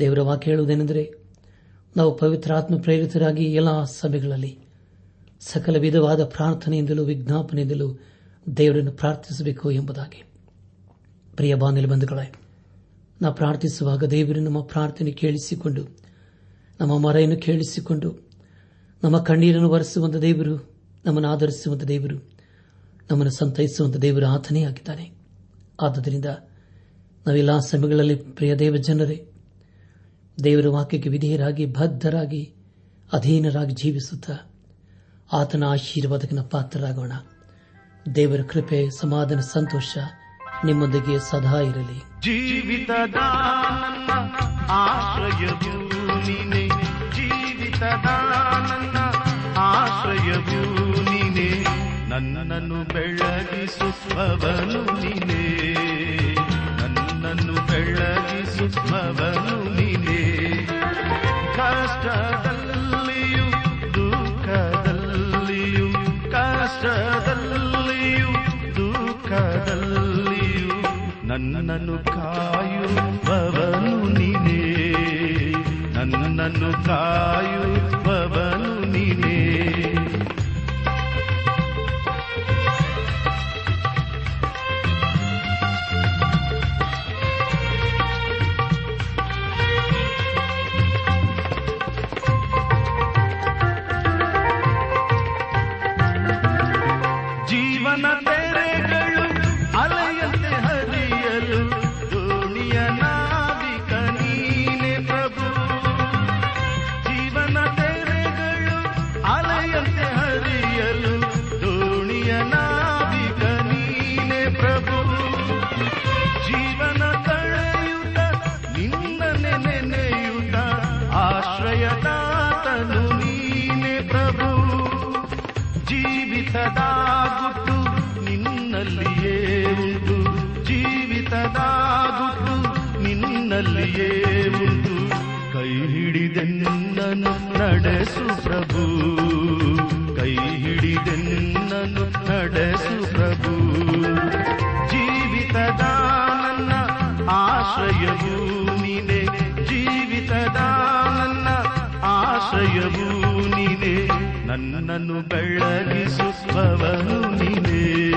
ದೇವರ ವಾಕ್ಯ ಹೇಳುವುದೇನೆಂದರೆ ನಾವು ಪವಿತ್ರಾತ್ಮ ಪ್ರೇರಿತರಾಗಿ ಎಲ್ಲ ಸಭೆಗಳಲ್ಲಿ ಸಕಲ ವಿಧವಾದ ಪ್ರಾರ್ಥನೆಯಿಂದಲೂ ವಿಜ್ಞಾಪನೆಯಿಂದಲೂ ದೇವರನ್ನು ಪ್ರಾರ್ಥಿಸಬೇಕು ಎಂಬುದಾಗಿ. ಪ್ರಿಯ ಬಾಂಧವ್ಯ ಬಂಧುಗಳೇ ನಾವು ಪ್ರಾರ್ಥಿಸುವಾಗ ದೇವರು ನಮ್ಮ ಪ್ರಾರ್ಥನೆ ಕೇಳಿಸಿಕೊಂಡು, ನಮ್ಮ ಮರೆಯನ್ನು ಕೇಳಿಸಿಕೊಂಡು, ನಮ್ಮ ಕಣ್ಣೀರನ್ನು ಒರೆಸುವಂತ ದೇವರು, ನಮ್ಮನ್ನು ಆಧರಿಸುವಂತ ದೇವರು, ನಮ್ಮನ್ನು ಸಂತೈಸುವಂತ ದೇವರು ಆತನೇ ಆಗಿದ್ದಾನೆ. ಆದ್ದರಿಂದ ನಾವೆಲ್ಲ ಸಮಯಗಳಲ್ಲಿ ಪ್ರಿಯ ದೇವ ಜನರೇ, ದೇವರ ವಾಕ್ಯಕ್ಕೆ ವಿಧೇಯರಾಗಿ, ಬದ್ಧರಾಗಿ, ಅಧೀನರಾಗಿ ಜೀವಿಸುತ್ತಾ ಆತನ ಆಶೀರ್ವಾದಕನ ಪಾತ್ರರಾಗೋಣ. ದೇವರ ಕೃಪೆ, ಸಮಾಧಾನ, ಸಂತೋಷ ನಿಮ್ಮೊಂದಿಗೆ ಸದಾ ಇರಲಿ. ಜೀವಿತ ಆಶ್ರಯವು ನೀನೆ ಜೀವಿತದ ಆಶ್ರಯವು ನೀನೆ ನನ್ನನ್ನು ಬೆಳಗಿಸುವವನು ನೀನೆ. ನನ್ನನ್ನು ನೀನೆ. ಕಷ್ಟದಲ್ಲಿಯೂ ಕಷ್ಟದಲ್ಲಿಯೂ ದುಃಖದಲ್ಲಿಯೂ ನನ್ನನ್ನು ಕಾಯುವವನು ನೀನೇ. ನನ್ನನ್ನು ಕಾಯುವವನು ನನ್ನನ್ನು ಬೆಳಗಿಸುವವನು ನೀನೇ.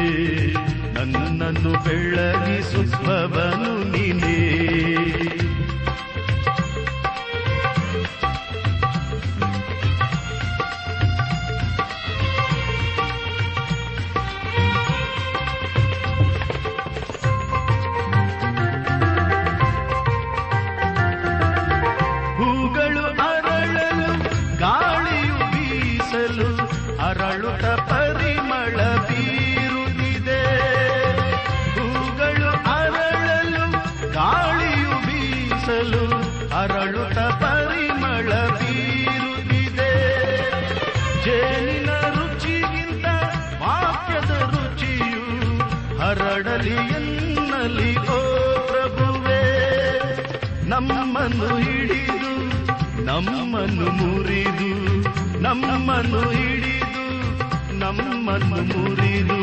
ನನ್ನನ್ನು ಬೆಳಗಿಸುವವನು ನೀನೆ. ಹರಡಲಿ ಎನ್ನಲಿ, ಓ ಪ್ರಭುವೇ, ನಮ್ಮನ್ನು ಹಿಡಿದು, ನಮ್ಮನ್ನು ಮುರಿದು, ನಮ್ಮನ್ನು ಹಿಡಿದು, ನಮ್ಮನ್ನು ಮುರಿದು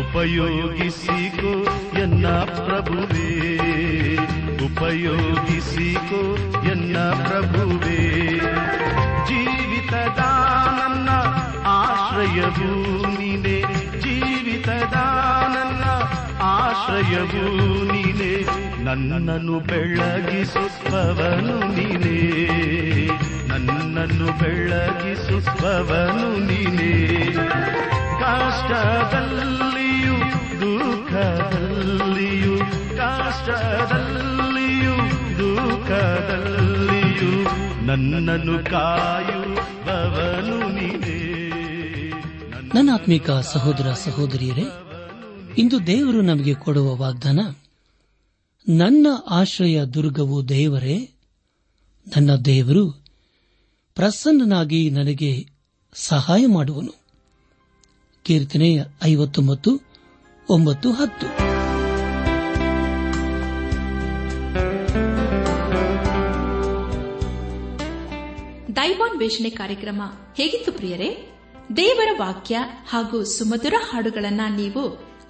ಉಪಯೋಗಿಸಿಕೋ ಎನ್ನ ಪ್ರಭುವೇ, ಉಪಯೋಗಿಸಿಕೋ ಎನ್ನ ಪ್ರಭುವೇ. ಜೀವಿತದ ನನ್ನ ಆಶ್ರಯವು ಆಶ್ರಯವು ನೀನೆ, ನನ್ನನ್ನು ಬೆಳಗಿಸುತ್ತವನು ನೀನೆ. ನನ್ನನ್ನು ಬೆಳಗಿಸುತ್ತವನು ನೀನೆ. ಕಾಷ್ಟದಲ್ಲಿಯೂ, ದುಃಖದಲ್ಲಿಯೂ ಕಾಷ್ಟದಲ್ಲಿಯೂ, ದುಃಖದಲ್ಲಿಯೂ ನನ್ನನ್ನು ಕಾಯುವವನು ನೀನೆ. ನನ್ನ ಆತ್ಮಿಕ ಸಹೋದರ ಸಹೋದರಿಯರೇ ಇಂದು ದೇವರು ನಮಗೆ ಕೊಡುವ ವಾಗ್ದಾನ, ನನ್ನ ಆಶ್ರಯ ದುರ್ಗವು ದೇವರೇ, ನನ್ನ ದೇವರು ಪ್ರಸನ್ನನಾಗಿ ನನಗೆ ಸಹಾಯ ಮಾಡುವನು. ಕೀರ್ತನೆ ಐವತ್ತೊಂಬತ್ತು, ಒಂಬತ್ತು, ಹತ್ತು. ದೈವಾನ್ ವೇಷಣೆ ಕಾರ್ಯಕ್ರಮ ಹೇಗಿತ್ತು ಪ್ರಿಯರೇ? ದೇವರ ವಾಕ್ಯ ಹಾಗೂ ಸುಮಧುರ ಹಾಡುಗಳನ್ನ ನೀವು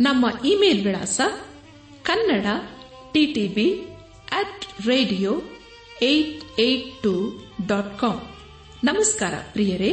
ನಮ್ಮ ಇಮೇಲ್ ವಿಳಾಸ Kannada TTB at radio eight eight two dot com ನಮಸ್ಕಾರ ಪ್ರಿಯರೇ.